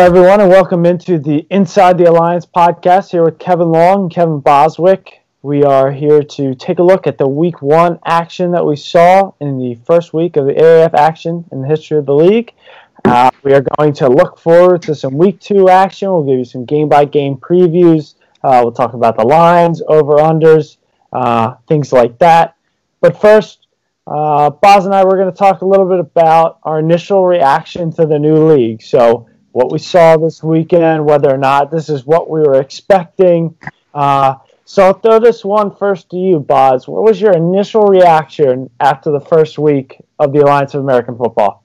everyone, and welcome into the Inside the Alliance podcast here with Kevin Long and Kevin Boswick. We are here to take a look at the week one action that we saw in the first week of the AAF action in the history of the league. Uh, we are going to look forward to some week two action. We'll give you some game by game previews. Uh, we'll talk about the lines, over unders, uh, things like that. But first, uh, Boz and I, we're going to talk a little bit about our initial reaction to the new league. So, what we saw this weekend, whether or not this is what we were expecting. Uh, so I'll throw this one first to you, Boz. What was your initial reaction after the first week of the Alliance of American Football?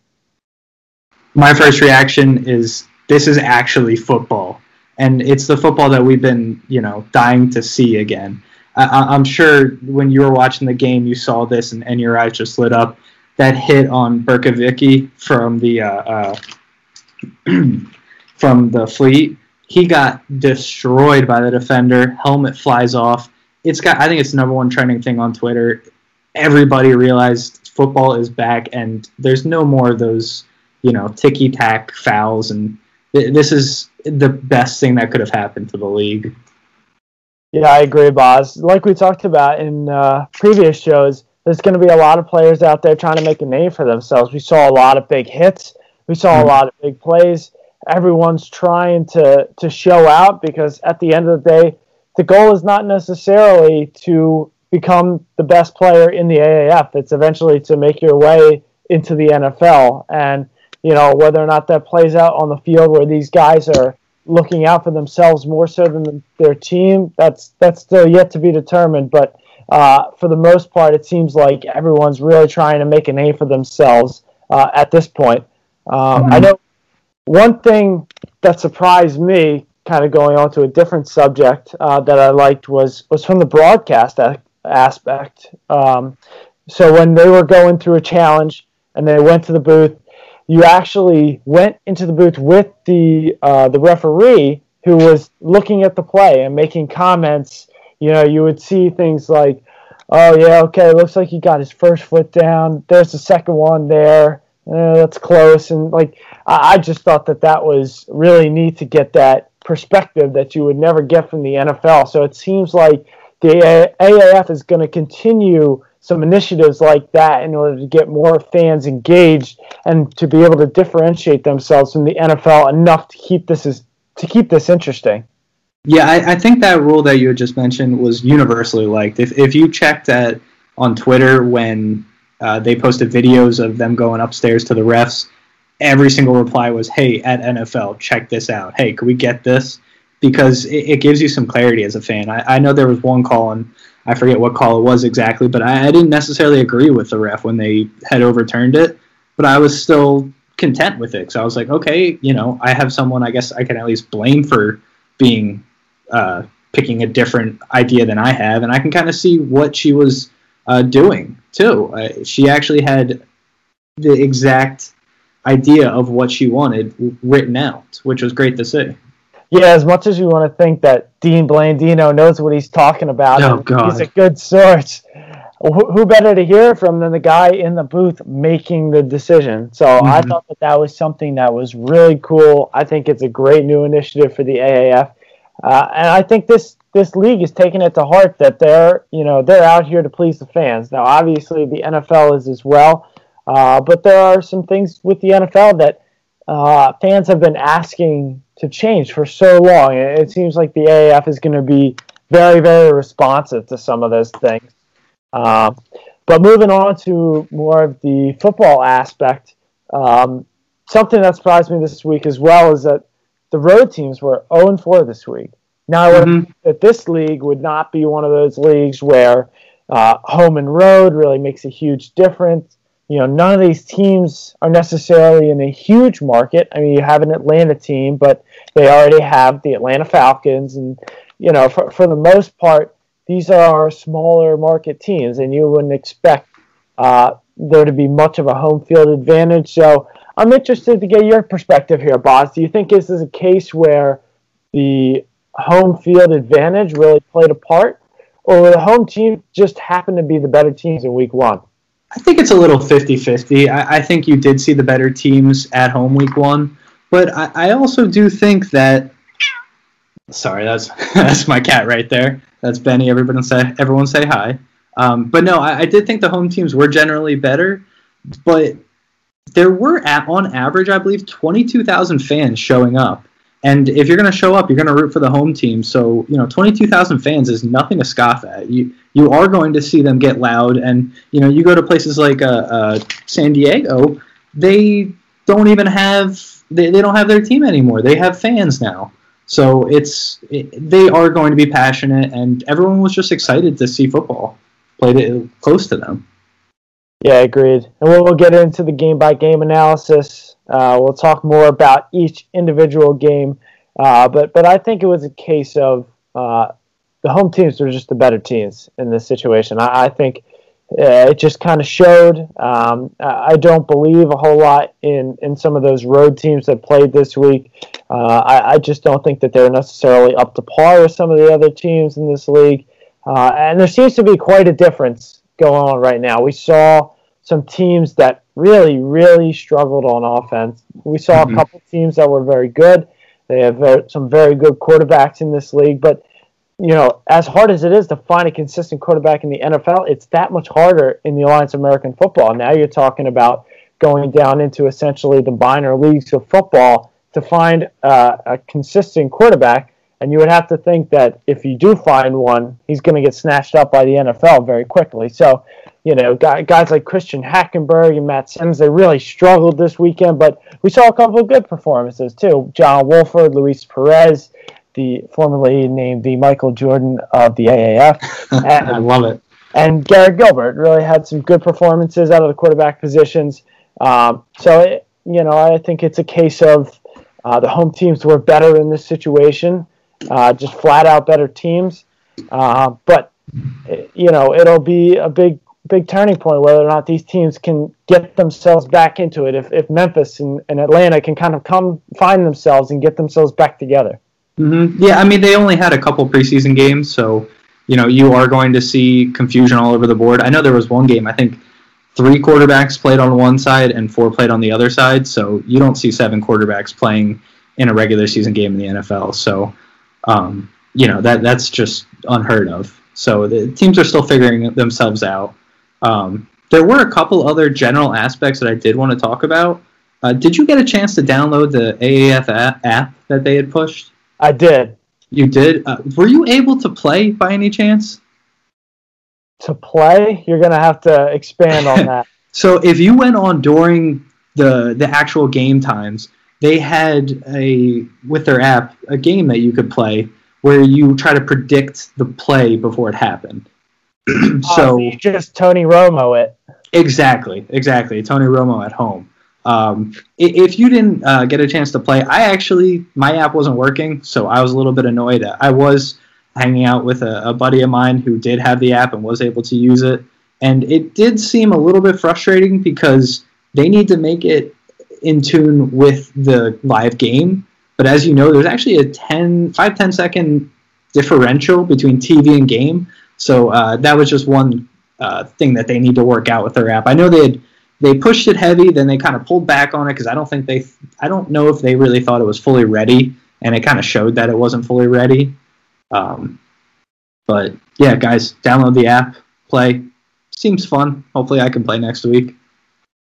My first reaction is this is actually football, and it's the football that we've been, you know, dying to see again. I, am sure when you were watching the game, you saw this, and, and your eyes just lit up. That hit on Bercovici from the uh, uh, from the fleet. He got destroyed by the defender. Helmet flies off. It's got. I think it's the number one trending thing on Twitter. Everybody realized football is back, and there's no more of those, you know, ticky tack fouls. And th- this is the best thing that could have happened to the league. Yeah, I agree, Boz. Like we talked about in uh, previous shows, there's going to be a lot of players out there trying to make a name for themselves. We saw a lot of big hits we saw a lot of big plays. Everyone's trying to to show out because at the end of the day, the goal is not necessarily to become the best player in the AAF. It's eventually to make your way into the NFL. And you know whether or not that plays out on the field where these guys are looking out for themselves more so than their team. That's that's still yet to be determined. But uh, for the most part, it seems like everyone's really trying to make a name for themselves uh, at this point. Um, mm-hmm. I know one thing that surprised me, kind of going on to a different subject uh, that I liked was was from the broadcast a- aspect. Um, so when they were going through a challenge and they went to the booth, you actually went into the booth with the uh, the referee who was looking at the play and making comments. You know, you would see things like, "Oh yeah, okay, looks like he got his first foot down. There's the second one there." Eh, that's close. And like, I, I just thought that that was really neat to get that perspective that you would never get from the NFL. So it seems like the AAF is going to continue some initiatives like that in order to get more fans engaged and to be able to differentiate themselves from the NFL enough to keep this is to keep this interesting. Yeah, I, I think that rule that you had just mentioned was universally liked. If if you checked at on Twitter when uh, they posted videos of them going upstairs to the refs. Every single reply was, "Hey, at NFL, check this out. Hey, could we get this?" Because it, it gives you some clarity as a fan. I, I, know there was one call, and I forget what call it was exactly, but I, I didn't necessarily agree with the ref when they had overturned it. But I was still content with it. So I was like, okay, you know, I have someone I guess I can at least blame for being uh, picking a different idea than I have, and I can kind of see what she was uh, doing too. Uh, she actually had the exact idea of what she wanted written out, which was great to see. Yeah, as much as you want to think that Dean Blandino knows what he's talking about, oh, God. he's a good source. Who better to hear from than the guy in the booth making the decision? So mm-hmm. I thought that that was something that was really cool. I think it's a great new initiative for the AAF, uh, and I think this this league is taking it to heart that they're you know they're out here to please the fans. Now, obviously, the NFL is as well, uh, but there are some things with the NFL that uh, fans have been asking to change for so long. It seems like the AAF is going to be very very responsive to some of those things. Uh, but moving on to more of the football aspect, um, something that surprised me this week as well is that the road teams were 0 4 this week. Now, mm-hmm. that this league would not be one of those leagues where uh, home and road really makes a huge difference. You know, none of these teams are necessarily in a huge market. I mean, you have an Atlanta team, but they already have the Atlanta Falcons, and you know, for for the most part, these are smaller market teams, and you wouldn't expect uh, there to be much of a home field advantage. So, I'm interested to get your perspective here, Boz. Do you think this is a case where the home field advantage really played a part, or the home team just happened to be the better teams in week one? I think it's a little 50 50. I, think you did see the better teams at home week one, but I, I also do think that. Sorry, that's that's my cat right there. That's Benny. Everyone say everyone say hi. Um, but no, I, I did think the home teams were generally better, but there were at, on average, I believe, twenty two thousand fans showing up. And if you're going to show up, you're going to root for the home team. So you know, 22,000 fans is nothing to scoff at. You you are going to see them get loud, and you know, you go to places like uh, uh, San Diego, they don't even have they, they don't have their team anymore. They have fans now. So it's it, they are going to be passionate, and everyone was just excited to see football played close to them. Yeah, agreed. And we'll, we'll get into the game by game analysis. Uh, we'll talk more about each individual game, uh, but but I think it was a case of uh, the home teams were just the better teams in this situation. I, I think uh, it just kind of showed. Um, I don't believe a whole lot in, in some of those road teams that played this week. Uh, I, I, just don't think that they're necessarily up to par with some of the other teams in this league. Uh, and there seems to be quite a difference going on right now. We saw some teams that really, really struggled on offense. We saw mm-hmm. a couple teams that were very good. They have very, some very good quarterbacks in this league, but you know, as hard as it is to find a consistent quarterback in the NFL, it's that much harder in the Alliance of American Football. Now you're talking about going down into essentially the minor leagues of football to find uh, a consistent quarterback. And you would have to think that if you do find one, he's going to get snatched up by the NFL very quickly. So, you know, guys like Christian Hackenberg and Matt Simms, they really struggled this weekend, but we saw a couple of good performances too. John Wolford, Luis Perez, the formerly named the Michael Jordan of the AAF. And, I love it. And Garrett Gilbert really had some good performances out of the quarterback positions. Um, so, it, you know, I think it's a case of uh, the home teams were better in this situation, uh, just flat out better teams. Uh, but, you know, it'll be a big big turning point whether or not these teams can get themselves back into it. If, if Memphis and, and Atlanta can kind of come find themselves and get themselves back together. Mm-hmm. Yeah, I mean they only had a couple preseason games, so you know you are going to see confusion all over the board. I know there was one game I think three quarterbacks played on one side and four played on the other side, so you don't see seven quarterbacks playing in a regular season game in the NFL. So um, you know that that's just unheard of. So the teams are still figuring themselves out. Um, there were a couple other general aspects that I did want to talk about. Uh, did you get a chance to download the AAF app that they had pushed? I did. You did. Uh, were you able to play by any chance? To play, you're gonna have to expand on that. so if you went on during the the actual game times, they had a with their app a game that you could play where you try to predict the play before it happened. so, oh, just Tony Romo it. Exactly, exactly. Tony Romo at home. Um, if you didn't uh, get a chance to play, I actually my app wasn't working, so I was a little bit annoyed. I was hanging out with a, a, buddy of mine who did have the app and was able to use it, and it did seem a little bit frustrating because they need to make it in tune with the live game. But as you know, there's actually a 10, 5, 10 second differential between TV and game. So uh, that was just one uh, thing that they need to work out with their app. I know they had they pushed it heavy, then they kind of pulled back on it because I don't think they, I don't know if they really thought it was fully ready, and it kind of showed that it wasn't fully ready. Um, but yeah, guys, download the app, play. Seems fun. Hopefully, I can play next week.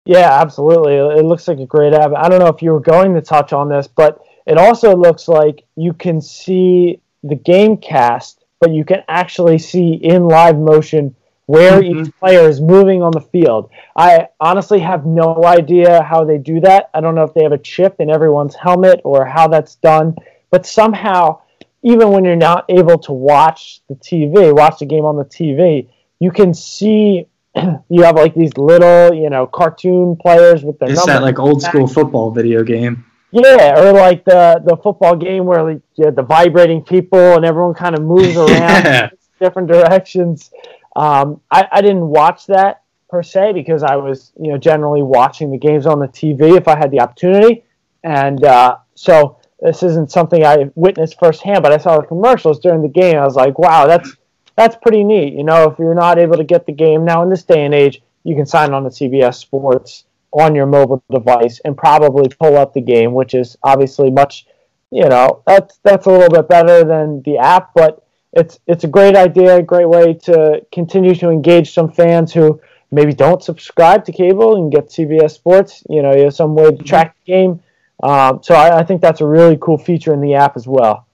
Yeah, absolutely. It looks like a great app. I don't know if you were going to touch on this, but it also looks like you can see the game cast, but you can actually see in live motion where mm-hmm. each player is moving on the field. I honestly have no idea how they do that. I don't know if they have a chip in everyone's helmet or how that's done, but somehow, even when you're not able to watch the TV, watch the game on the TV, you can see. You have like these little, you know, cartoon players with their. It's that like old school football video game. Yeah, or like the the football game where like, you the vibrating people and everyone kind of moves around different directions. Um, I, I didn't watch that per se because I was, you know, generally watching the games on the TV if I had the opportunity, and uh, so this isn't something I witnessed firsthand. But I saw the commercials during the game. I was like, wow, that's that's pretty neat. You know, if you're not able to get the game now in this day and age, you can sign on to CBS Sports on your mobile device and probably pull up the game, which is obviously much, you know, that's that's a little bit better than the app, but it's it's a great idea, a great way to continue to engage some fans who maybe don't subscribe to cable and get CBS Sports. You know, you have some way to track the game. Um, so I, I, think that's a really cool feature in the app as well.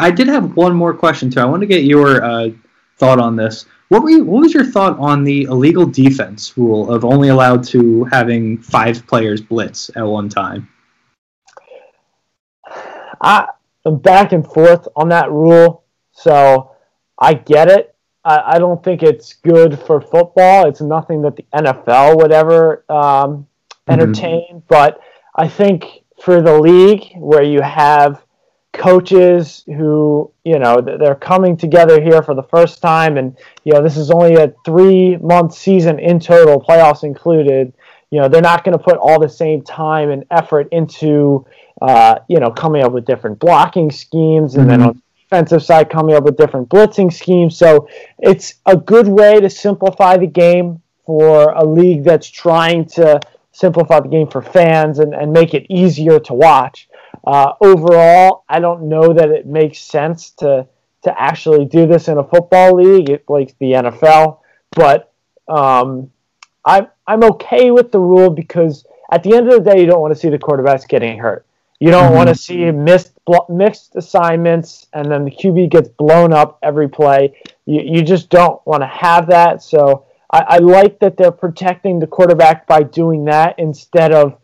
I did have one more question too. I want to get your uh, thought on this. What, you, what was your thought on the illegal defense rule of only allowed to having five players blitz at one time? I, am back and forth on that rule. So I get it. I, I, don't think it's good for football. It's nothing that the NFL would ever um, entertain. Mm-hmm. But I think for the league, where you have coaches who you know they're coming together here for the first time and you know this is only a three month season in total playoffs included you know they're not going to put all the same time and effort into uh, you know coming up with different blocking schemes and mm-hmm. then on defensive side coming up with different blitzing schemes. So it's a good way to simplify the game for a league that's trying to simplify the game for fans and, and make it easier to watch. Uh, overall, I don't know that it makes sense to to actually do this in a football league like the NFL, but um, I'm I'm okay with the rule because at the end of the day, you don't want to see the quarterbacks getting hurt. You don't mm-hmm. want to see missed mixed assignments and then the QB gets blown up every play. You, you just don't want to have that. So I, I like that they're protecting the quarterback by doing that instead of,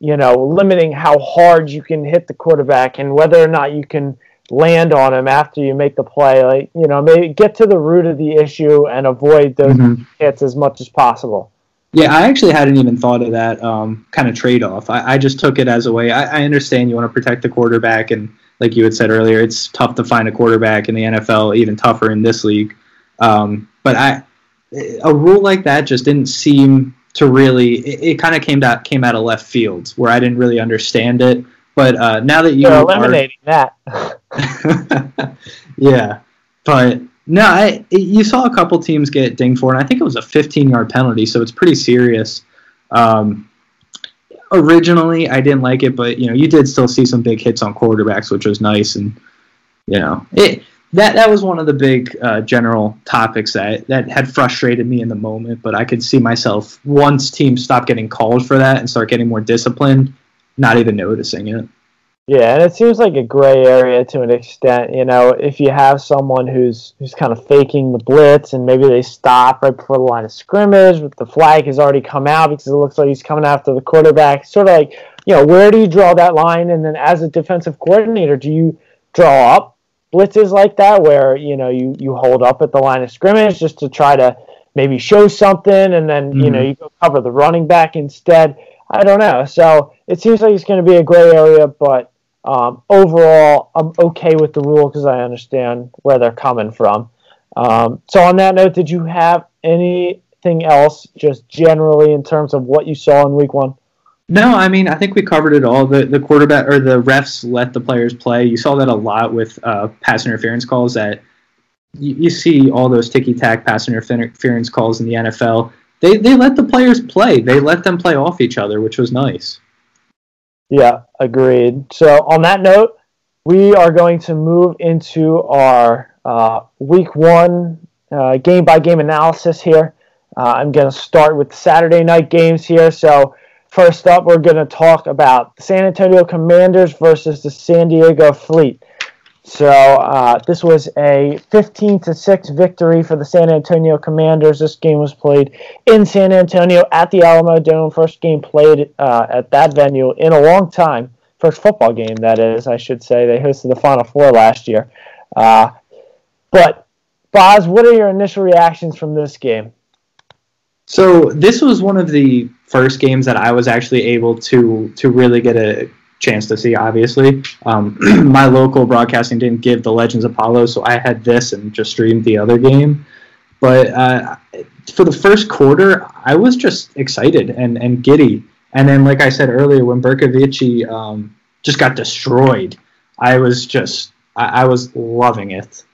you know, limiting how hard you can hit the quarterback and whether or not you can land on him after you make the play. Like, you know, maybe get to the root of the issue and avoid those mm-hmm. hits as much as possible. Yeah, I actually hadn't even thought of that um, kind of trade off. I, I, just took it as a way. I, I, understand you want to protect the quarterback, and like you had said earlier, it's tough to find a quarterback in the NFL, even tougher in this league. Um, but I, a rule like that just didn't seem to really. It, it kind of came out came out of left field where I didn't really understand it. But uh, now that you are eliminating are, that, yeah. But no, I, you saw a couple teams get dinged for, and I think it was a 15 yard penalty, so it's pretty serious. Um, originally, I didn't like it, but you know, you did still see some big hits on quarterbacks, which was nice, and you know, it that that was one of the big uh, general topics that that had frustrated me in the moment. But I could see myself once teams stop getting called for that and start getting more disciplined, not even noticing it. Yeah, and it seems like a gray area to an extent. You know, if you have someone who's who's kind of faking the blitz, and maybe they stop right before the line of scrimmage, but the flag has already come out because it looks like he's coming after the quarterback. Sort of like, you know, where do you draw that line? And then, as a defensive coordinator, do you draw up blitzes like that, where you know you you hold up at the line of scrimmage just to try to maybe show something, and then mm-hmm. you know you go cover the running back instead? I don't know. So it seems like it's going to be a gray area, but um, overall, I'm okay with the rule because I understand where they're coming from. Um, so, on that note, did you have anything else, just generally in terms of what you saw in Week One? No, I mean I think we covered it all. The the quarterback or the refs let the players play. You saw that a lot with uh, pass interference calls. That you, you see all those ticky tack pass interference calls in the NFL. They they let the players play. They let them play off each other, which was nice. Yeah, agreed. So on that note, we are going to move into our uh, week one game by game analysis here. Uh, I'm going to start with Saturday night games here. So first up, we're going to talk about San Antonio Commanders versus the San Diego Fleet. So uh, this was a 15 to six victory for the San Antonio Commanders. This game was played in San Antonio at the Alamodome. First game played uh, at that venue in a long time. First football game, that is, I should say. They hosted the Final Four last year. Uh, but Boz, what are your initial reactions from this game? So this was one of the first games that I was actually able to to really get a chance to see. Obviously, um, my local broadcasting didn't give the Legends Apollo, so I had this and just streamed the other game. But uh, for the first quarter, I was just excited and, and giddy. And then, like I said earlier, when Bercovici um, just got destroyed, I was just I, I was loving it.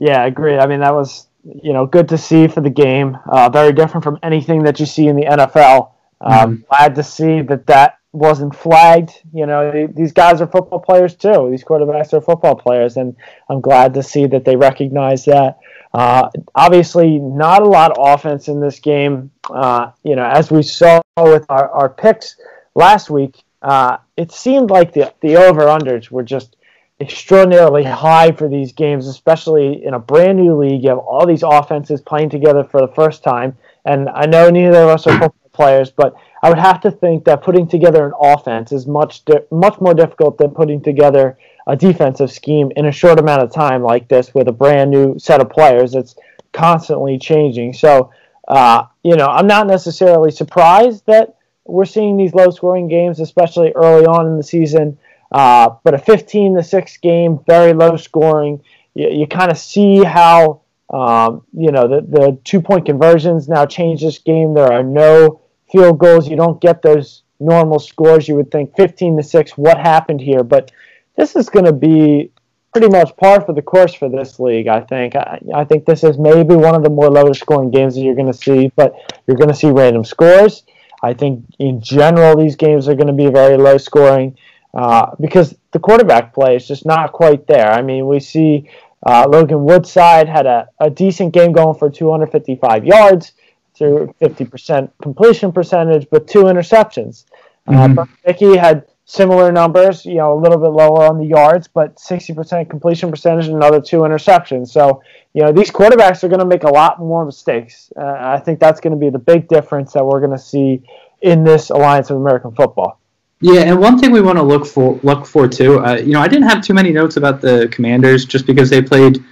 Yeah, I agree. I mean, that was you know good to see for the game. Uh, very different from anything that you see in the NFL Um, Glad to see that that wasn't flagged. You know, these guys are football players too. These quarterbacks are football players, and I'm glad to see that they recognize that. Uh, obviously, not a lot of offense in this game. Uh, you know, as we saw with our, our picks last week, uh, it seemed like the the over unders were just extraordinarily high for these games, especially in a brand new league. You have all these offenses playing together for the first time, and I know neither of us are football players, but I would have to think that putting together an offense is much di- much more difficult than putting together a defensive scheme in a short amount of time like this with a brand new set of players that's constantly changing. So, uh, you know, I'm not necessarily surprised that we're seeing these low scoring games, especially early on in the season. Uh, but a 15 to 6 game, very low scoring. You, you kind of see how, um, you know, the, the two point conversions now change this game. There are no field goals. You don't get those normal scores. You would think 15 to 6, what happened here? But this is going to be pretty much par for the course for this league, I think. I, I think this is maybe one of the more lower scoring games that you're going to see, but you're going to see random scores. I think in general, these games are going to be very low scoring uh, because the quarterback play is just not quite there. I mean, we see uh, Logan Woodside had a, a decent game going for 255 yards to 50% completion percentage, but two interceptions. Uh, mm-hmm. Uh, Vicky had similar numbers, you know, a little bit lower on the yards, but 60% completion percentage and another two interceptions. So, you know, these quarterbacks are going to make a lot more mistakes. Uh, I think that's going to be the big difference that we're going to see in this Alliance of American Football. Yeah, and one thing we want to look for look for too. Uh, you know, I didn't have too many notes about the Commanders just because they played.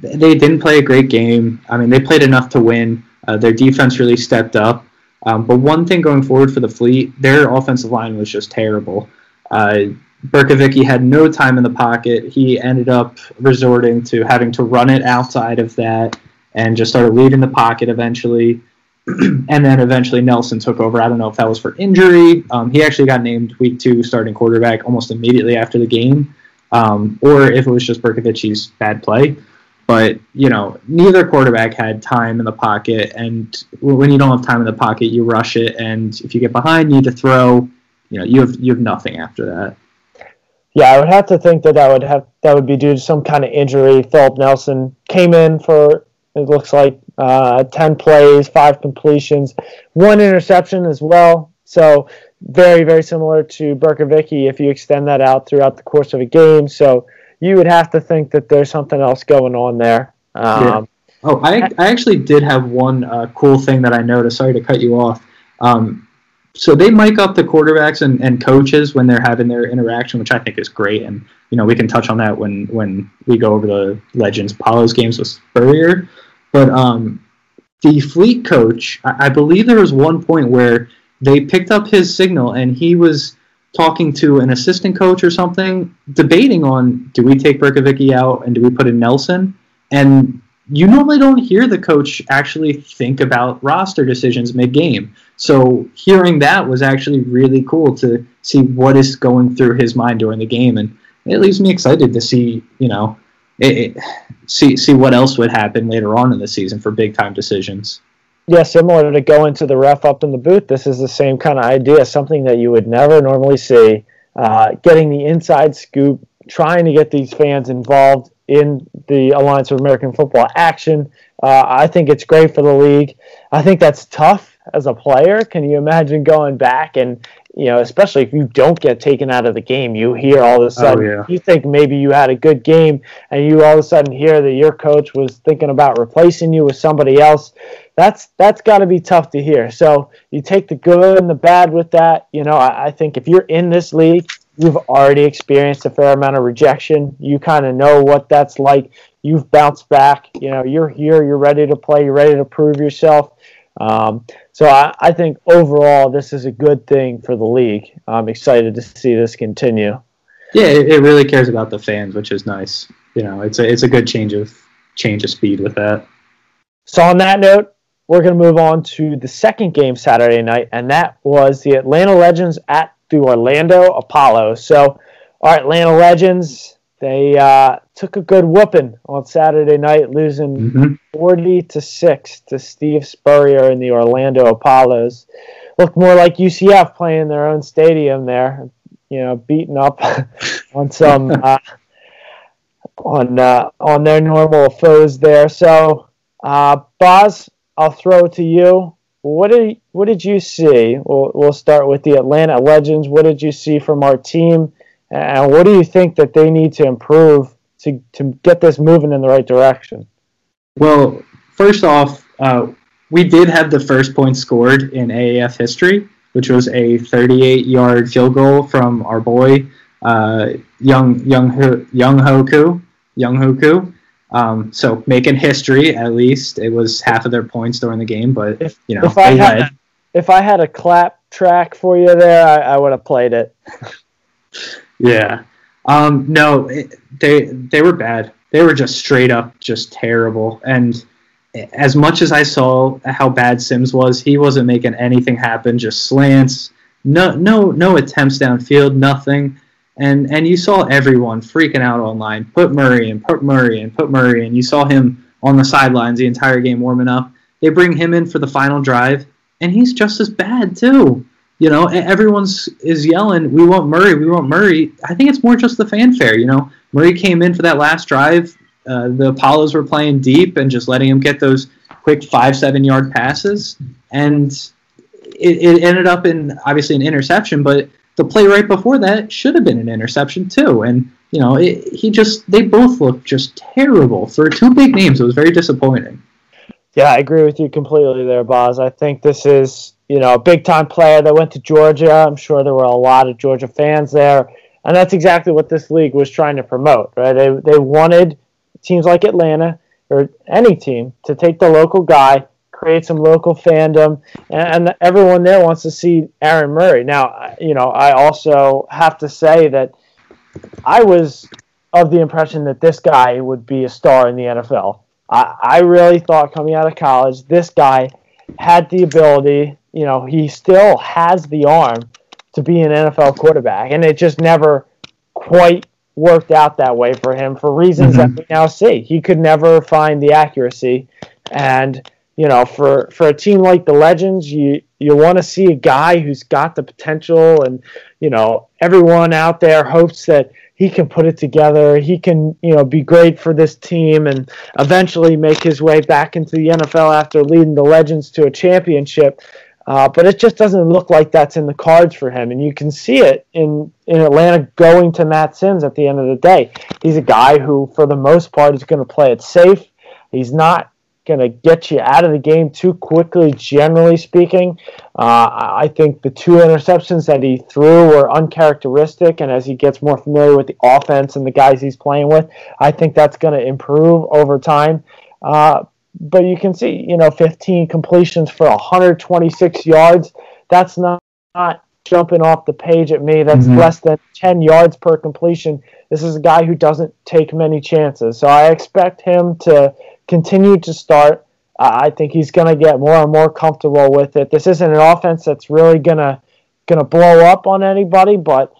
They didn't play a great game. I mean, they played enough to win. Uh, their defense really stepped up. Um, but one thing going forward for the Fleet, their offensive line was just terrible. Uh, Bercovici had no time in the pocket. He ended up resorting to having to run it outside of that and just started leaving the pocket eventually. And then eventually Nelson took over. I don't know if that was for injury. Um, he actually got named week two starting quarterback almost immediately after the game, um, or if it was just Bercovici's bad play. But you know, neither quarterback had time in the pocket, and when you don't have time in the pocket, you rush it, and if you get behind, you need to throw. You know, you have you have nothing after that. Yeah, I would have to think that that would have that would be due to some kind of injury. Philip Nelson came in for it looks like uh, ten plays, five completions, one interception as well. So very very similar to Bercovici if you extend that out throughout the course of a game. So you would have to think that there's something else going on there. Um, yeah. Oh, I, I actually did have one uh, cool thing that I noticed. Sorry to cut you off. Um, so they mic up the quarterbacks and, and coaches when they're having their interaction, which I think is great. And you know we can touch on that when when we go over the Legends Apollos games with Spurrier. But um, the fleet coach, I, I believe there was one point where they picked up his signal and he was talking to an assistant coach or something, debating on do we take Bercovici out and do we put in Nelson? And you normally don't hear the coach actually think about roster decisions mid game. So hearing that was actually really cool to see what is going through his mind during the game, and it leaves me excited to see you know it, it, see see what else would happen later on in the season for big time decisions yeah, similar to going to the ref up in the booth, this is the same kind of idea, something that you would never normally see. Uh, getting the inside scoop, trying to get these fans involved in the Alliance of American Football action. Uh, I think it's great for the league. I think that's tough as a player. Can you imagine going back and you know, especially if you don't get taken out of the game, you hear all of a oh, sudden, oh, yeah. you think maybe you had a good game, and you all of a sudden hear that your coach was thinking about replacing you with somebody else. That's that's got to be tough to hear. So you take the good and the bad with that. You know, I, I think if you're in this league, you've already experienced a fair amount of rejection. You kind of know what that's like. You've bounced back. You know, you're here. You're ready to play. You're ready to prove yourself. Um, so I, I, think overall this is a good thing for the league. I'm excited to see this continue. Yeah, it, it really cares about the fans, which is nice. You know, it's a it's a good change of change of speed with that. So on that note, we're going to move on to the second game Saturday night, and that was the Atlanta Legends at the Orlando Apollo. So, all right, Atlanta Legends, they uh, took a good whooping on Saturday night, losing mm-hmm. 40 to 6 to Steve Spurrier and the Orlando Apollos. looked more like UCF playing their own stadium there. You know, beating up on some uh, on uh, on their normal foes there. So, uh, Boz, I'll throw it to you. What did what did you see? We'll, we'll start with the Atlanta Legends. What did you see from our team, and what do you think that they need to improve to to get this moving in the right direction? Well, first off, uh, we did have the first point scored in AAF history, which was a 38-yard field goal from our boy uh, Young Young Younghoe Koo Younghoe Koo. Um, so making history at least. It was half of their points during the game, but if, you know, if I had if I had a clap track for you there, I, I would have played it. yeah. Um, no, it, they they were bad. They were just straight up just terrible. And as much as I saw how bad Simms was, he wasn't making anything happen. Just slants, no no no attempts downfield, nothing and and you saw everyone freaking out online. Put Murray and put Murray and put Murray, and you saw him on the sidelines the entire game warming up. They bring him in for the final drive, and he's just as bad too. You know, everyone's is yelling, "We want Murray, we want Murray." I think it's more just the fanfare. You know, Murray came in for that last drive. Uh, the Apollos were playing deep and just letting him get those quick five, seven yard passes, and it, it ended up in obviously an interception, but the play right before that should have been an interception too. And you know, it, he just they both looked just terrible for two big names. It was very disappointing. Yeah, I agree with you completely there, Boz. I think this is you know a big time player that went to Georgia. I'm sure there were a lot of Georgia fans there, and that's exactly what this league was trying to promote. Right? They they wanted teams like Atlanta or any team to take the local guy create some local fandom, and, and everyone there wants to see Aaron Murray. Now, you know, I also have to say that I was of the impression that this guy would be a star in the NFL. I really thought coming out of college, this guy had the ability, you know, he still has the arm to be an NFL quarterback, and it just never quite worked out that way for him for reasons mm-hmm. that we now see. He could never find the accuracy, and you know, for for a team like the Legends, you you want to see a guy who's got the potential, and you know, everyone out there hopes that he can put it together. He can, you know, be great for this team and eventually make his way back into the NFL after leading the Legends to a championship. Uh, but it just doesn't look like that's in the cards for him, and you can see it in in Atlanta going to Matt Simms at the end of the day. He's a guy who, for the most part, is going to play it safe. He's not going to get you out of the game too quickly, generally speaking. Uh, I think the two interceptions that he threw were uncharacteristic, and as he gets more familiar with the offense and the guys he's playing with, I think that's going to improve over time. Uh, but you can see, you know, 15 completions for 126 yards. That's not, not jumping off the page at me. That's mm-hmm. less than 10 yards per completion. This is a guy who doesn't take many chances. So I expect him to continue to start. Uh, I think he's going to get more and more comfortable with it. This isn't an offense that's really going to going to blow up on anybody, but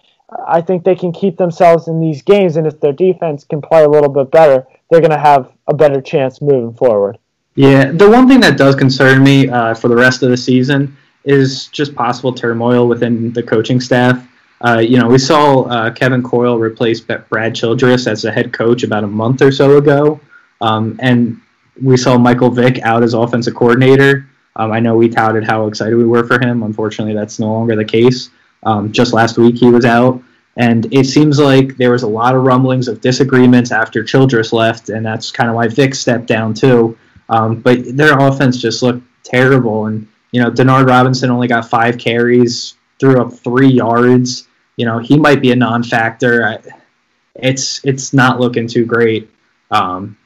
I think they can keep themselves in these games, and if their defense can play a little bit better, they're going to have a better chance moving forward. Yeah, the one thing that does concern me uh, for the rest of the season is just possible turmoil within the coaching staff. Uh, you know, we saw uh, Kevin Coyle replace Brad Childress as a head coach about a month or so ago. Um, and we saw Michael Vick out as offensive coordinator. Um, I know we touted how excited we were for him. Unfortunately, that's no longer the case. Um, just last week, he was out. And it seems like there was a lot of rumblings of disagreements after Childress left, and that's kind of why Vick stepped down too. Um, but their offense just looked terrible. And, you know, Denard Robinson only got five carries, threw up three yards. You know, he might be a non factor. It's, it's not looking too great. Um,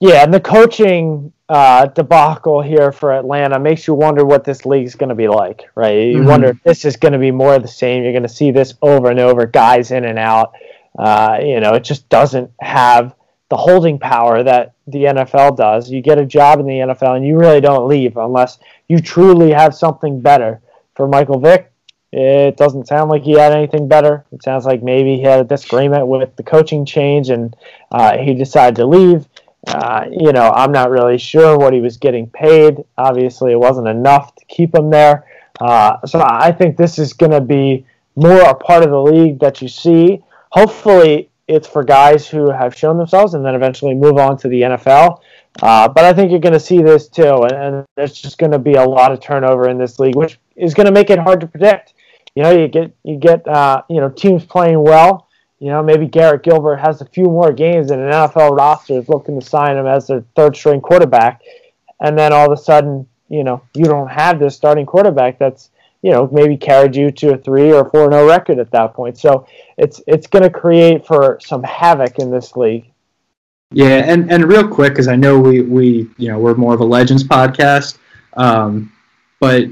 yeah, and the coaching uh, debacle here for Atlanta makes you wonder what this league's going to be like, right? You mm-hmm. wonder if this is going to be more of the same. You're going to see this over and over, guys in and out. Uh, you know, it just doesn't have the holding power that the NFL does. You get a job in the NFL and you really don't leave unless you truly have something better. For Michael Vick, it doesn't sound like he had anything better. It sounds like maybe he had a disagreement with the coaching change and uh, he decided to leave. Uh, you know, I'm not really sure what he was getting paid. Obviously, it wasn't enough to keep him there. Uh, so I think this is going to be more a part of the league that you see. Hopefully, it's for guys who have shown themselves and then eventually move on to the NFL. Uh, but I think you're going to see this too, and, and there's just going to be a lot of turnover in this league, which is going to make it hard to predict. You know, you get you get uh, you know teams playing well. You know, maybe Garrett Gilbert has a few more games, and an NFL roster is looking to sign him as their third string quarterback, and then all of a sudden, you know, you don't have this starting quarterback that's you know maybe carried you to a three or four no record at that point. So it's it's going to create for some havoc in this league. Yeah, and, and real quick, because I know we, we you know we're more of a Legends podcast, um, but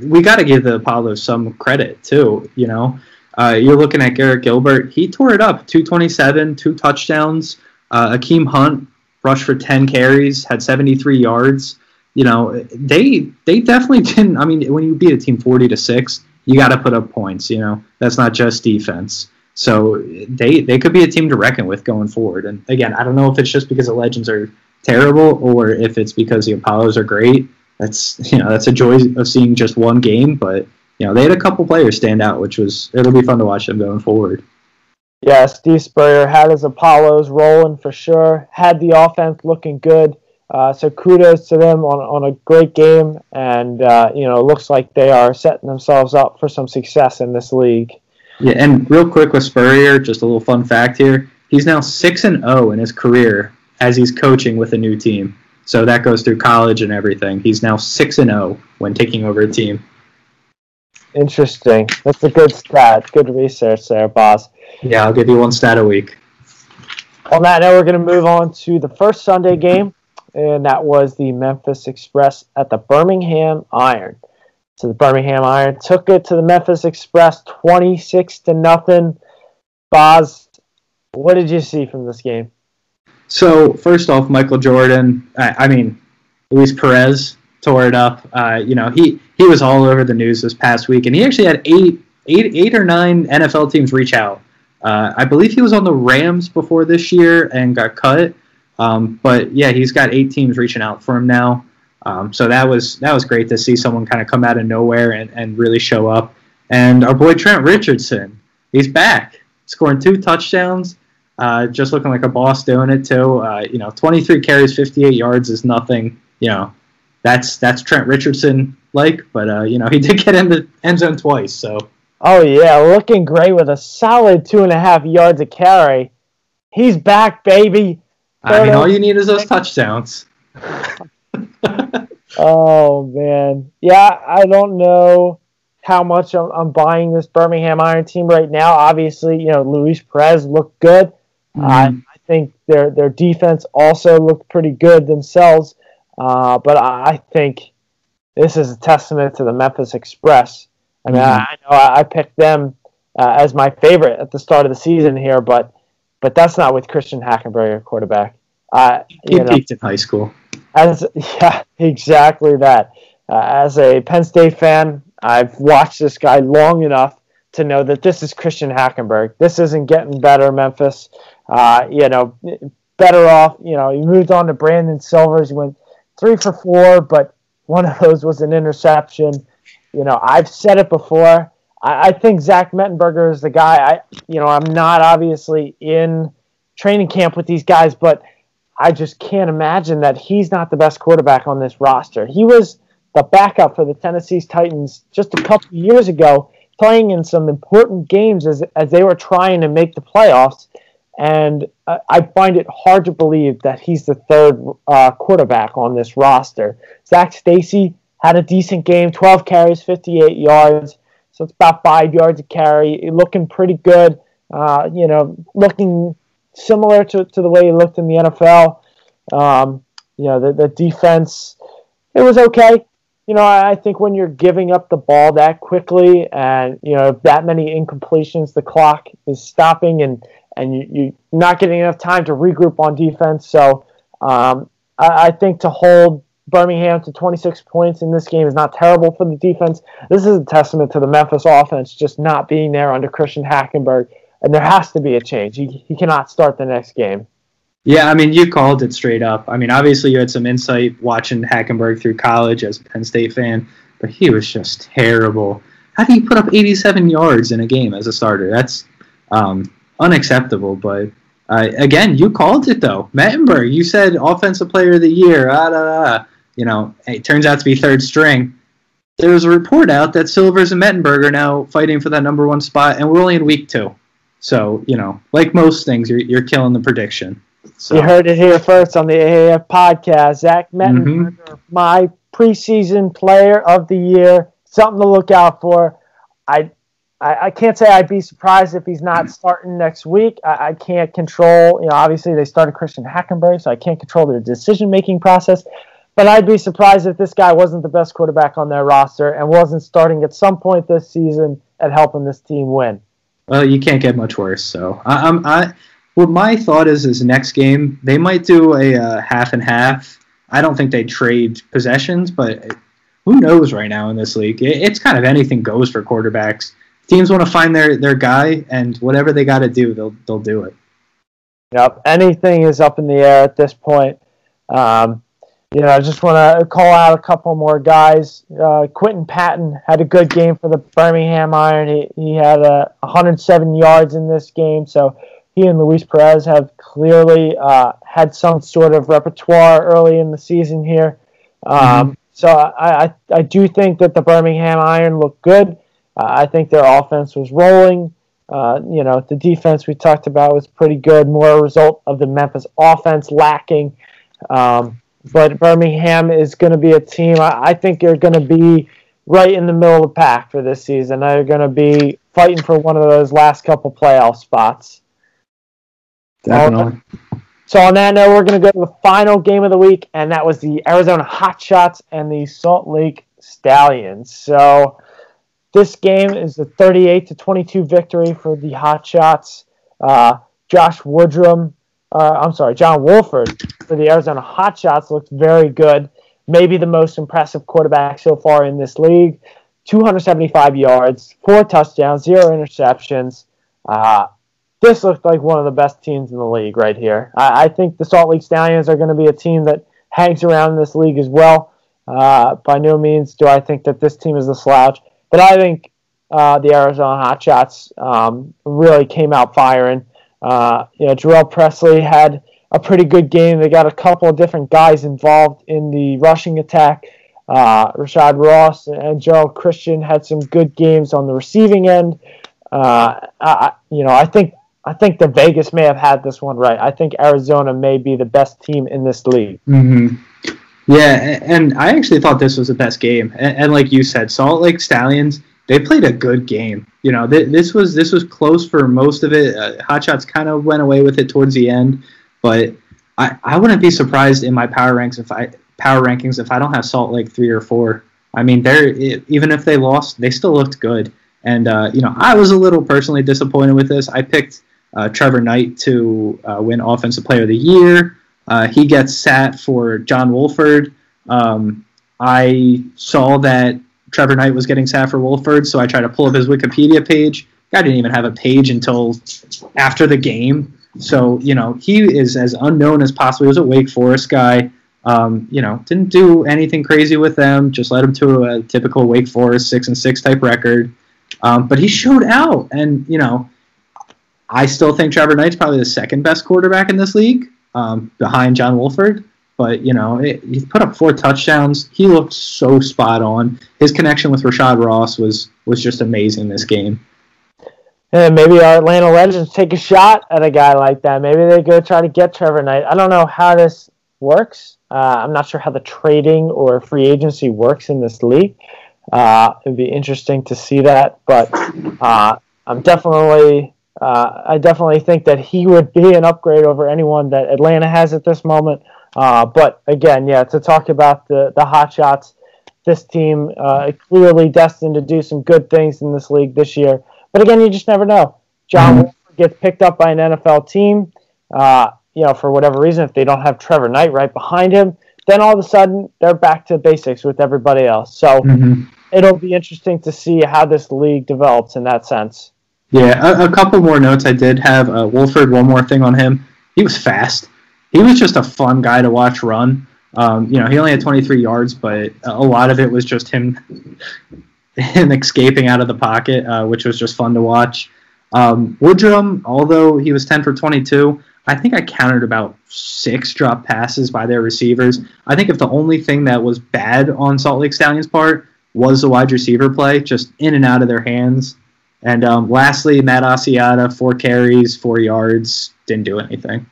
we got to give the Apollo some credit too. You know, uh, you're looking at Garrett Gilbert; he tore it up, 227, two touchdowns. Uh, Akeem Hunt rushed for 10 carries, had 73 yards. You know, they they definitely didn't. I mean, when you beat a team 40 to six, you got to put up points. You know, that's not just defense. So they they could be a team to reckon with going forward. And again, I don't know if it's just because the Legends are terrible or if it's because the Apollos are great. That's you know that's a joy of seeing just one game, but you know they had a couple players stand out, which was it'll be fun to watch them going forward. Yeah, Steve Spurrier had his Apollos rolling for sure. Had the offense looking good. Uh, so kudos to them on, on a great game, and uh, you know, looks like they are setting themselves up for some success in this league. Yeah, and real quick with Spurrier, just a little fun fact here. He's now six and zero oh in his career as he's coaching with a new team. So that goes through college and everything. He's now six and zero oh when taking over a team. Interesting. That's a good stat. Good research there, Boz. Yeah, I'll give you one stat a week. On that note, we're going to move on to the first Sunday game, and that was the Memphis Express at the Birmingham Iron. So the Birmingham Iron took it to the Memphis Express 26 to nothing. Boz, what did you see from this game? So first off, Michael Jordan. I, I mean, Luis Perez tore it up. Uh, you know, he he was all over the news this past week, and he actually had eight eight eight or nine NFL teams reach out. Uh, I believe he was on the Rams before this year and got cut. Um, but yeah, he's got eight teams reaching out for him now. Um, so that was that was great to see someone kind of come out of nowhere and, and really show up. And our boy Trent Richardson, he's back, scoring two touchdowns, uh, just looking like a boss doing it too. Uh, you know, 23 carries, 58 yards is nothing. You know, that's that's Trent Richardson like, but uh, you know he did get in the end zone twice. So. Oh yeah, looking great with a solid two and a half yards a carry. He's back, baby. I mean, all you need is those touchdowns. oh man, yeah. I don't know how much I'm, I'm, buying this Birmingham Iron team right now. Obviously, you know Luis Perez looked good. Mm-hmm. Uh, I think their their defense also looked pretty good themselves. Uh, but I, I, think this is a testament to the Memphis Express. I mean, mm-hmm. I, I, know I picked them uh, as my favorite at the start of the season here, but but that's not with Christian Hackenberg, quarterback. Uh, he peaked in high school. As yeah, exactly that. Uh, as a Penn State fan, I've watched this guy long enough to know that this is Christian Hackenberg. This isn't getting better, Memphis. Uh, you know, better off. You know, he moved on to Brandon Silvers. He went three for four, but one of those was an interception. You know, I've said it before. I, I think Zach Mettenberger is the guy. I, you know, I'm not obviously in training camp with these guys, but I just can't imagine that he's not the best quarterback on this roster. He was the backup for the Tennessee Titans just a couple years ago, playing in some important games as, as they were trying to make the playoffs. And uh, I find it hard to believe that he's the third uh, quarterback on this roster. Zach Stacy had a decent game 12 carries, 58 yards. So it's about five yards a carry. Looking pretty good. Uh, you know, looking similar to, to the way he looked in the NFL. Um, you know, the, the defense, it was okay. You know, I think when you're giving up the ball that quickly and, you know, that many incompletions, the clock is stopping and, and you, you're not getting enough time to regroup on defense. So um, I, I think to hold Birmingham to 26 points in this game is not terrible for the defense. This is a testament to the Memphis offense just not being there under Christian Hackenberg and there has to be a change. He, he cannot start the next game. Yeah, I mean, you called it straight up. I mean, obviously, you had some insight watching Hackenberg through college as a Penn State fan, but he was just terrible. How do you put up 87 yards in a game as a starter? That's um, unacceptable. But uh, again, you called it though. Mettenberg, you said offensive player of the year. Ah, da, da. You know, it turns out to be third string. There was a report out that Silvers and Mettenberg are now fighting for that number one spot, and we're only in week two. So, you know, like most things, you're, you're killing the prediction. So. You heard it here first on the AAF podcast. Zach Mettenberger, mm-hmm. my preseason player of the year. Something to look out for. I I, I, can't say I'd be surprised if he's not starting next week. I, I, can't control, you know, obviously they started Christian Hackenberg, so I can't control their decision making process. But I'd be surprised if this guy wasn't the best quarterback on their roster and wasn't starting at some point this season at helping this team win. Well, you can't get much worse. So I, I'm, I, what my thought is, is next game they might do a uh, half and half. I don't think they trade possessions, but who knows right now in this league? It, it's kind of anything goes for quarterbacks teams want to find their their guy, and whatever they got to do, they'll they'll do it. Yep, anything is up in the air at this point. Um, you know, I just want to call out a couple more guys. Uh, Quinton Patton had a good game for the Birmingham Iron. He, he had uh, 107 yards in this game, so he and Luis Perez have clearly uh, had some sort of repertoire early in the season here. Um, mm-hmm. So I, I, I do think that the Birmingham Iron looked good. Uh, I think their offense was rolling. Uh, you know, the defense we talked about was pretty good, more a result of the Memphis offense lacking. Um, but Birmingham is going to be a team, I, I think they're going to be right in the middle of the pack for this season. They're going to be fighting for one of those last couple playoff spots. Definitely. So on that note, we're going to go to the final game of the week, and that was the Arizona Hotshots and the Salt Lake Stallions. So this game is a 38 to 22 victory for the Hotshots. Uh, Josh Woodrum, uh, I'm sorry, John Wolford for the Arizona Hotshots looked very good. Maybe the most impressive quarterback so far in this league. 275 yards, four touchdowns, zero interceptions. Uh, this looked like one of the best teams in the league right here. I, I think the Salt Lake Stallions are going to be a team that hangs around in this league as well. Uh, by no means do I think that this team is a slouch. But I think uh, the Arizona Hotshots um, really came out firing. Uh, you know, Jhurell Pressley had a pretty good game. They got a couple of different guys involved in the rushing attack. Uh, Rashad Ross and Gerald Christian had some good games on the receiving end. Uh, I, you know, I think I think the Vegas may have had this one right. I think Arizona may be the best team in this league. Mm-hmm. Yeah, and I actually thought this was the best game. And, and like you said, Salt Lake Stallions they played a good game. You know, th- this was this was close for most of it. Uh, Hot Shots kind of went away with it towards the end, but I, I wouldn't be surprised in my power ranks if I power rankings if I don't have Salt Lake three or four. I mean, they're even if they lost, they still looked good. And uh, you know, I was a little personally disappointed with this. I picked uh, Trevor Knight to uh, win Offensive Player of the Year. Uh, he gets sat for John Wolford. Um, I saw that Trevor Knight was getting sat for Wolford, so I tried to pull up his Wikipedia page. I didn't even have a page until after the game. So, you know, he is as unknown as possible. He was a Wake Forest guy. Um, you know, didn't do anything crazy with them, just led them to a typical Wake Forest six and six type record. Um, but he showed out, and you know, I still think Trevor Knight's probably the second best quarterback in this league, um, behind John Wolford. But you know, it, he put up four touchdowns. He looked so spot on. His connection with Rashad Ross was was just amazing this game. And maybe our Atlanta Legends take a shot at a guy like that. Maybe they go try to get Trevor Knight. I don't know how this works. Uh, I'm not sure how the trading or free agency works in this league. Uh, it'd be interesting to see that, but uh, I'm definitely, uh, I definitely think that he would be an upgrade over anyone that Atlanta has at this moment. Uh, but again, yeah, to talk about the the hot shots, this team uh, clearly destined to do some good things in this league this year. But again, you just never know. John mm-hmm. gets picked up by an NFL team, uh, you know, for whatever reason, if they don't have Trevor Knight right behind him, then all of a sudden they're back to basics with everybody else. So mm-hmm. it'll be interesting to see how this league develops in that sense. Yeah, a, a couple more notes I did have. Uh, Wolford, one more thing on him. He was fast he was just a fun guy to watch run. Um, you know, he only had 23 yards, but a lot of it was just him him escaping out of the pocket, uh, which was just fun to watch. Um, Woodrum, although he was 10 for 22, I think I counted about six drop passes by their receivers. I think if the only thing that was bad on Salt Lake Stallions' part was the wide receiver play, just in and out of their hands. And um, lastly, Matt Asiata, four carries, four yards, didn't do anything.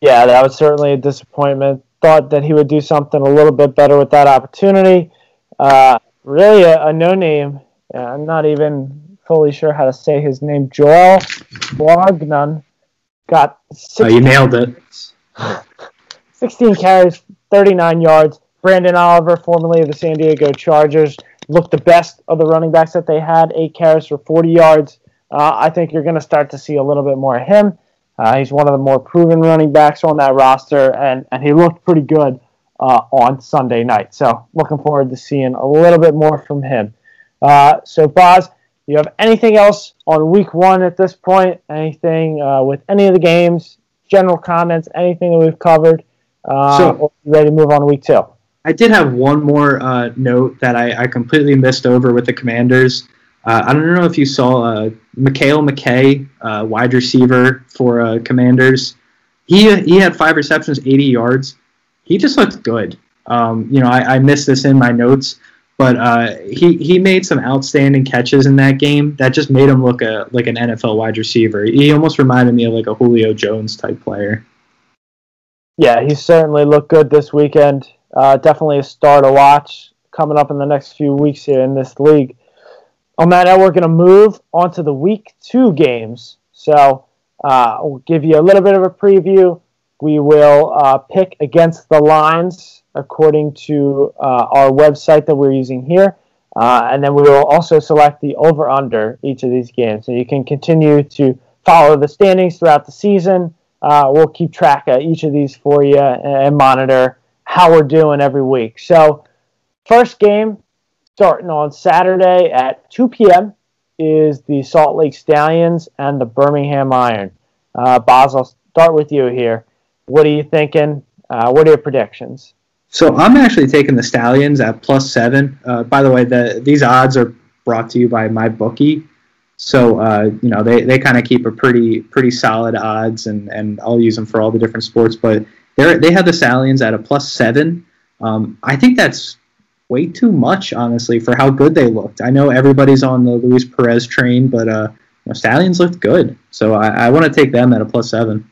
Yeah, that was certainly a disappointment. Thought that he would do something a little bit better with that opportunity. Uh, really, a, a no name. I'm not even fully sure how to say his name. Joel Bouagnon got. 16, oh, you nailed it. 16 carries, 39 yards. Branden Oliver, formerly of the San Diego Chargers, looked the best of the running backs that they had. Eight carries for 40 yards. Uh, I think you're going to start to see a little bit more of him. Uh, he's one of the more proven running backs on that roster, and, and he looked pretty good uh, on Sunday night. So looking forward to seeing a little bit more from him. Uh, so, Boz, you have anything else on week one at this point? Anything uh, with any of the games? General comments? Anything that we've covered? Uh, so, ready to move on to week two? I did have one more uh, note that I, I, completely missed over with the Commanders. Uh, I don't know if you saw uh, Mekale McKay, uh, wide receiver for uh, Commanders. He he had five receptions, 80 yards. He just looked good. Um, you know, I, I, missed this in my notes, but uh, he he made some outstanding catches in that game that just made him look a, like an NFL wide receiver. He almost reminded me of like a Julio Jones type player. Yeah, he certainly looked good this weekend. Uh, definitely a star to watch coming up in the next few weeks here in this league. On that note, we're going to move on to the week two games. So uh, we'll give you a little bit of a preview. We will uh, pick against the lines according to uh, our website that we're using here. Uh, and then we will also select the over under each of these games. So you can continue to follow the standings throughout the season. Uh, we'll keep track of each of these for you and monitor how we're doing every week. So, first game starting on Saturday at 2 p.m. is the Salt Lake Stallions and the Birmingham Iron. Uh, Boz, I'll start with you here. What are you thinking? Uh, what are your predictions? So I'm actually taking the Stallions at plus seven. Uh, by the way, the, these odds are brought to you by my bookie. So uh, you know they, they kind of keep a pretty pretty solid odds, and, and I'll use them for all the different sports. But they they have the Stallions at a plus seven. Um, I think that's way too much, honestly, for how good they looked. I know everybody's on the Luis Perez train, but uh, you know, Stallions looked good, so I, I want to take them at a plus seven.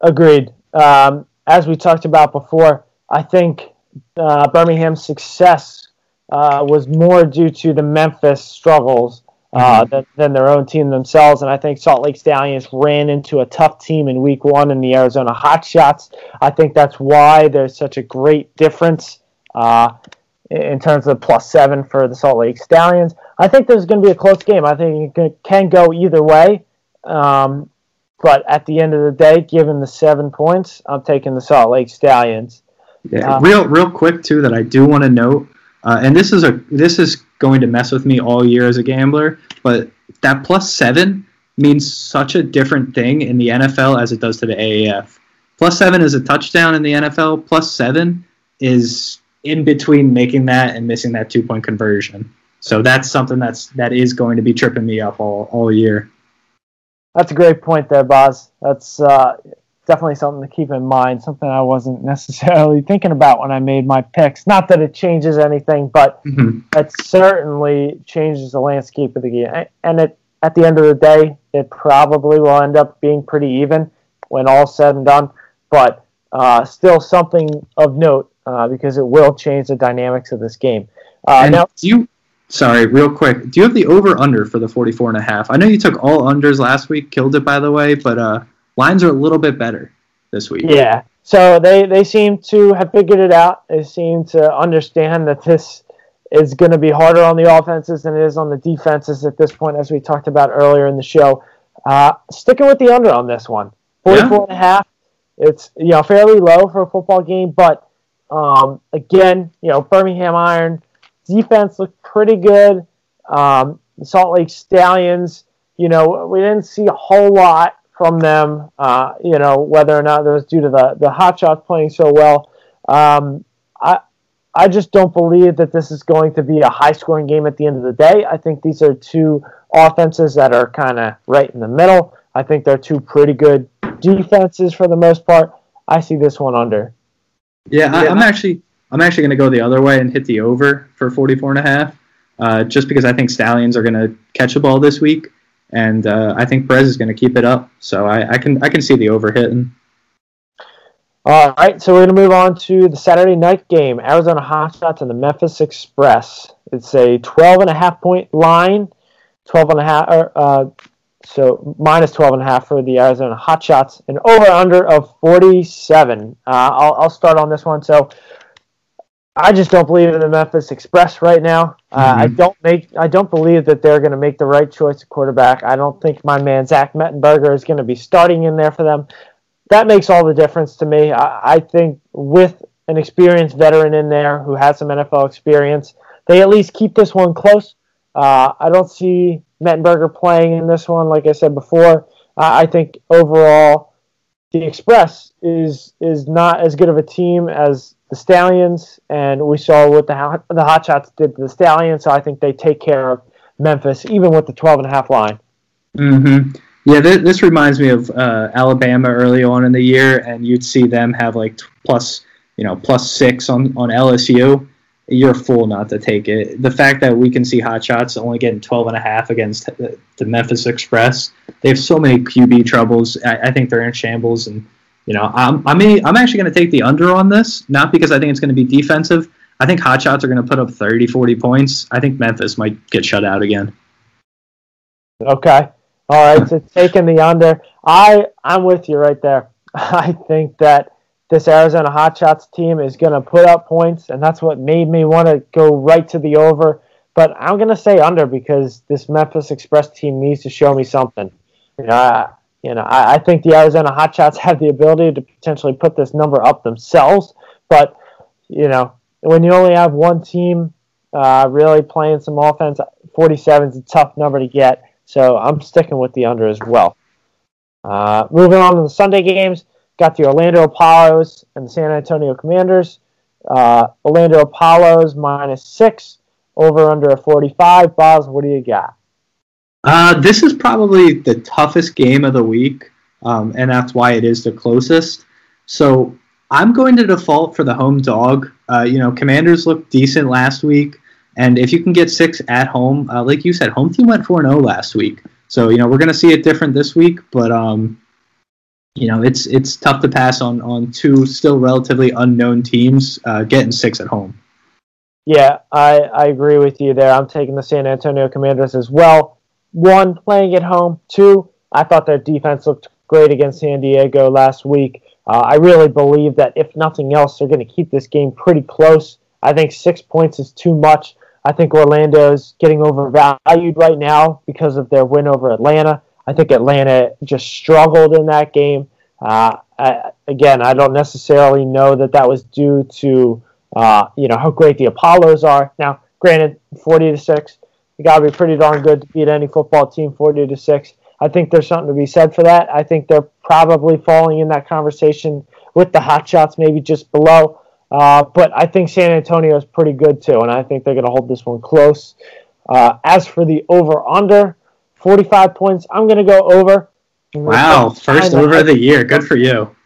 Agreed. Um, as we talked about before, I think uh, Birmingham's success uh, was more due to the Memphis struggles uh, mm-hmm. than, than, their own team themselves. And I think Salt Lake Stallions ran into a tough team in week one in the Arizona Hotshots. I think that's why there's such a great difference uh, in terms of plus seven for the Salt Lake Stallions. I think there's going to be a close game. I think it can go either way. Um, but at the end of the day, given the seven points, I'm taking the Salt Lake Stallions. Yeah, uh, real, real quick too. That I do want to note, uh, and this is a this is going to mess with me all year as a gambler. But that plus seven means such a different thing in the NFL as it does to the AAF. Plus seven is a touchdown in the NFL. Plus seven is in between making that and missing that two point conversion. So that's something that's that is going to be tripping me up all, all year. That's a great point there, Boz. That's uh, definitely something to keep in mind. Something I wasn't necessarily thinking about when I made my picks. Not that it changes anything, but mm-hmm. it certainly changes the landscape of the game. And it, at the end of the day, it probably will end up being pretty even when all said and done. But uh, still something of note uh, because it will change the dynamics of this game. Uh, now, you sorry, real quick, do you have the over under for the 44 and a half? I know you took all unders last week, killed it by the way, but uh, lines are a little bit better this week. Yeah. So they, they seem to have figured it out. They seem to understand that this is going to be harder on the offenses than it is on the defenses at this point, as we talked about earlier in the show. Uh, sticking with the under on this one, 44 yeah. and a half. It's you know fairly low for a football game, but um, again, you know, Birmingham Iron defense looked pretty good. Um, Salt Lake Stallions, you know, we didn't see a whole lot from them. Uh, you know, whether or not that was due to the the hot shots playing so well. Um, I I just don't believe that this is going to be a high scoring game at the end of the day. I think these are two offenses that are kind of right in the middle. I think they're two pretty good defenses for the most part. I see this one under. Yeah, I, am actually I'm actually going to go the other way and hit the over for 44 and a half, uh, just because I think Stallions are going to catch a ball this week, and uh, I think Perez is going to keep it up. So I, I, can I can see the over hitting. All right, so we're going to move on to the Saturday night game: Arizona Hotshots and the Memphis Express. It's a 12 and a half point line, 12 and a half. Uh, so minus 12 and a half for the Arizona Hotshots, an over under of 47. Uh, I'll, I'll start on this one. So I just don't believe in the Memphis Express right now. Uh, mm-hmm. I don't make. I don't believe that they're going to make the right choice at quarterback. I don't think my man Zach Mettenberger is going to be starting in there for them. That makes all the difference to me. I, I think with an experienced veteran in there who has some NFL experience, they at least keep this one close. Uh, I don't see Mettenberger playing in this one. Like I said before, I think overall the Express is is not as good of a team as the Stallions, and we saw what the the Hotshots did to the Stallions. So I think they take care of Memphis, even with the 12 and a half line. Mm-hmm. Yeah, th- this reminds me of uh, Alabama early on in the year, and you'd see them have like plus, you know, plus six on on LSU you're a fool not to take it. The fact that we can see Hot Shots only getting 12 and a half against uh, the Memphis Express, they have so many QB troubles. I, I think they're in shambles, and you know, I'm I mean, I'm actually going to take the under on this, not because I think it's going to be defensive. I think Hot Shots are going to put up 30, 40 points. I think Memphis might get shut out again. Okay. All right, so taking the under. I I'm with you right there. I think that this Arizona Hotshots team is going to put up points, and that's what made me want to go right to the over. But I'm going to say under because this Memphis Express team needs to show me something. You know, I, you know, I, I think the Arizona Hotshots have the ability to potentially put this number up themselves, but you know, when you only have one team uh, really playing some offense, 47 is a tough number to get. So I'm sticking with the under as well. Uh, moving on to the Sunday games. Got the Orlando Apollos and the San Antonio Commanders. Uh, Orlando Apollos minus six, over under a 45. Boz, what do you got? Uh, this is probably the toughest game of the week, um, and that's why it is the closest. So I'm going to default for the home dog. Uh, you know, Commanders looked decent last week, and if you can get six at home, uh, like you said, home team went 4 0 last week. So, you know, we're going to see it different this week, but um, you know, it's it's tough to pass on on two still relatively unknown teams uh, getting six at home. Yeah, I, I agree with you there. I'm taking the San Antonio Commanders as well. One, playing at home. Two, I thought their defense looked great against San Diego last week. Uh, I really believe that if nothing else, they're going to keep this game pretty close. I think six points is too much. I think Orlando's getting overvalued right now because of their win over Atlanta. I think Atlanta just struggled in that game. Uh, I, again, I don't necessarily know that that was due to uh, you know how great the Apollos are. Now, granted, forty to six, you got to be pretty darn good to beat any football team forty to six. I think there's something to be said for that. I think they're probably falling in that conversation with the hot shots, maybe just below. Uh, but I think San Antonio is pretty good too, and I think they're going to hold this one close. Uh, as for the over under, 45 points. I'm going to go over. Wow, first over of the year. Good for you.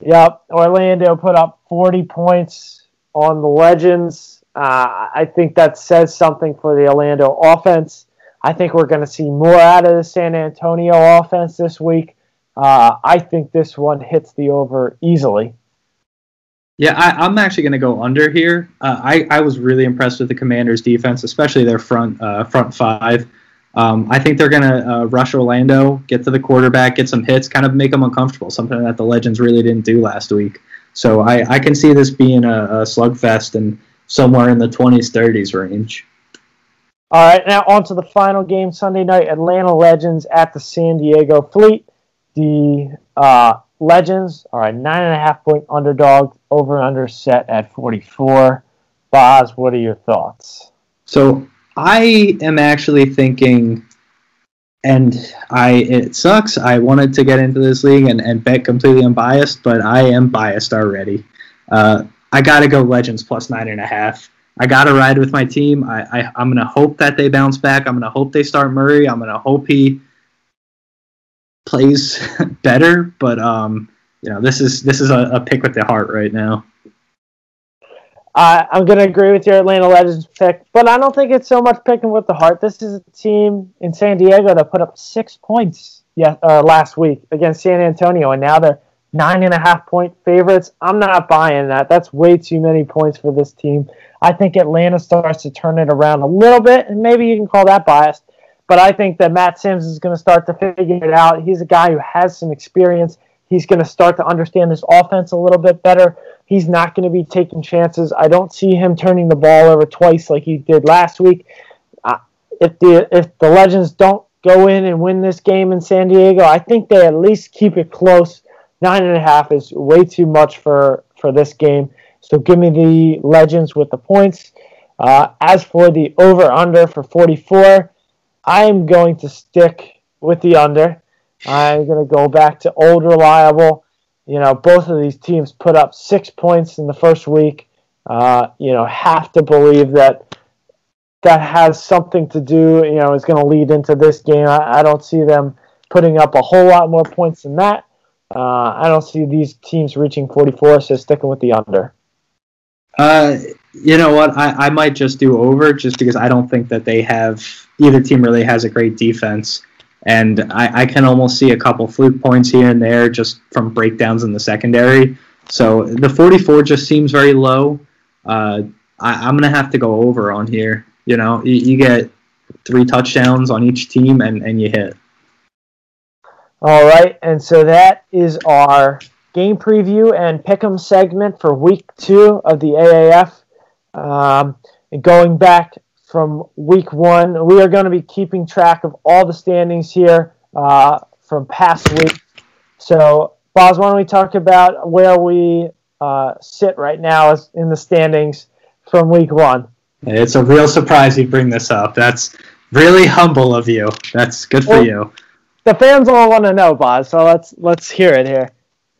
Yep. Orlando put up 40 points on the Legends. Uh, I think that says something for the Orlando offense. I think we're going to see more out of the San Antonio offense this week. Uh, I think this one hits the over easily. Yeah, I, am actually going to go under here. Uh, I, I was really impressed with the Commanders' defense, especially their front uh, front five. Um, I think they're going to uh, rush Orlando, get to the quarterback, get some hits, kind of make them uncomfortable, something that the Legends really didn't do last week. So I, I can see this being a, a slugfest and somewhere in the 20s, 30s range. All right, now on to the final game Sunday night Atlanta Legends at the San Diego Fleet. The uh, Legends are a nine and a half point underdog, over and under set at 44. Boz, what are your thoughts? So I am actually thinking and I it sucks. I wanted to get into this league and, and bet completely unbiased, but I am biased already. Uh, I got to go Legends plus nine and a half. I got to ride with my team. I, I I'm gonna hope that they bounce back. I'm gonna hope they start Murray. I'm gonna hope he plays better. But um, you know, this is this is a, a pick with the heart right now. Uh, I'm going to agree with your Atlanta Legends pick, but I don't think it's so much picking with the heart. This is a team in San Diego that put up six points uh, last week against San Antonio, and now they're nine and a half point favorites. I'm not buying that. That's way too many points for this team. I think Atlanta starts to turn it around a little bit, and maybe you can call that biased. But I think that Matt Simms is going to start to figure it out. He's a guy who has some experience. He's going to start to understand this offense a little bit better. He's not going to be taking chances. I don't see him turning the ball over twice like he did last week. Uh, if the if the Legends don't go in and win this game in San Diego, I think they at least keep it close. Nine and a half is way too much for for this game. So give me the Legends with the points. Uh, as for the over under for 44, I am going to stick with the under. I'm going to go back to old reliable. You know, both of these teams put up six points in the first week. Uh, you know, have to believe that that has something to do, you know, is going to lead into this game. I, I, don't see them putting up a whole lot more points than that. Uh, I don't see these teams reaching 44, so sticking with the under. Uh, you know what? I, I might just do over just because I don't think that they have either team really has a great defense. And I, I can almost see a couple fluke points here and there just from breakdowns in the secondary. So the 44 just seems very low. Uh, I, am going to have to go over on here. You know, you, you, get three touchdowns on each team and, and you hit. All right. And so that is our game preview and pick'em segment for week two of the AAF. Um, and going back from week one, we are going to be keeping track of all the standings here uh, from past week. So, Boz, why don't we talk about where we uh, sit right now in the standings from week one? It's a real surprise you bring this up. That's really humble of you. That's good for well, you. The fans all want to know, Boz. So let's let's hear it here.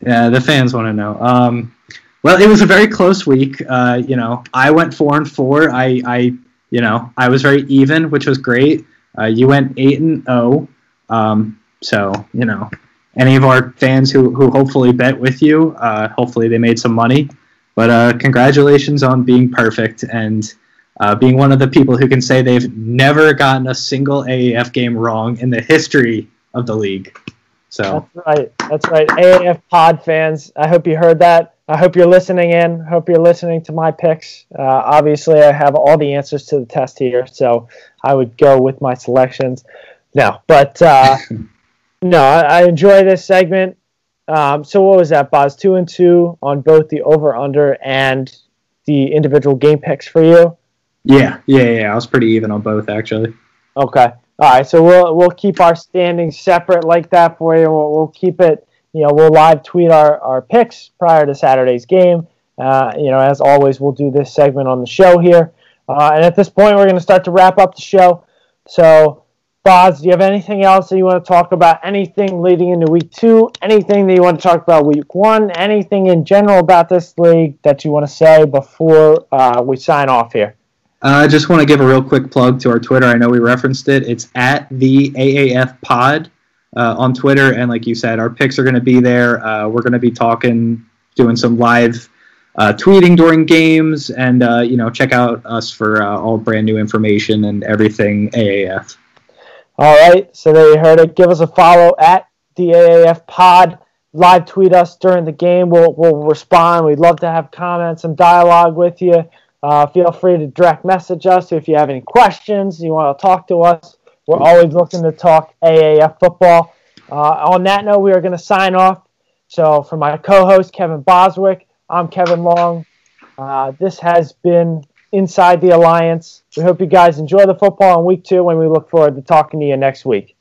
Yeah, the fans want to know. Um, well, it was a very close week. Uh, you know, I went four and four. I, I, you know, I was very even, which was great. Uh, you went eight and zero. Oh. Um, so you know, any of our fans who who hopefully bet with you, uh, hopefully they made some money. But uh, congratulations on being perfect and uh, being one of the people who can say they've never gotten a single AAF game wrong in the history of the league. So that's right. That's right. AAF Pod fans, I hope you heard that. I hope you're listening in. Hope you're listening to my picks. Uh, obviously, I have all the answers to the test here, so I would go with my selections. No, but uh, no, I, I, enjoy this segment. Um, so what was that, Boz? Two and two on both the over under and the individual game picks for you. Yeah, yeah, yeah. I was pretty even on both actually. Okay. All right, so we'll we'll keep our standings separate like that for you. We'll, we'll keep it. You know, we'll live tweet our, our picks prior to Saturday's game. Uh, you know, as always, we'll do this segment on the show here. Uh, and at this point, we're going to start to wrap up the show. So, Boz, do you have anything else that you want to talk about? Anything leading into week two? Anything that you want to talk about week one? Anything in general about this league that you want to say before uh, we sign off here? I uh, just want to give a real quick plug to our Twitter. I know we referenced it. It's at the AAF Pod uh, on Twitter, and like you said, our picks are going to be there. Uh, we're going to be talking, doing some live uh, tweeting during games, and uh, you know, check out us for uh, all brand new information and everything AAF. All right, so there you heard it. Give us a follow at the AAF Pod. Live tweet us during the game. We'll we'll respond. We'd love to have comments and dialogue with you. Uh, feel free to direct message us if you have any questions, you want to talk to us. We're always looking to talk AAF football. Uh, on that note, we are going to sign off. So, for my co host, Kevin Boswick, I'm Kevin Long. Uh, this has been Inside the Alliance. We hope you guys enjoy the football in week two, and we look forward to talking to you next week.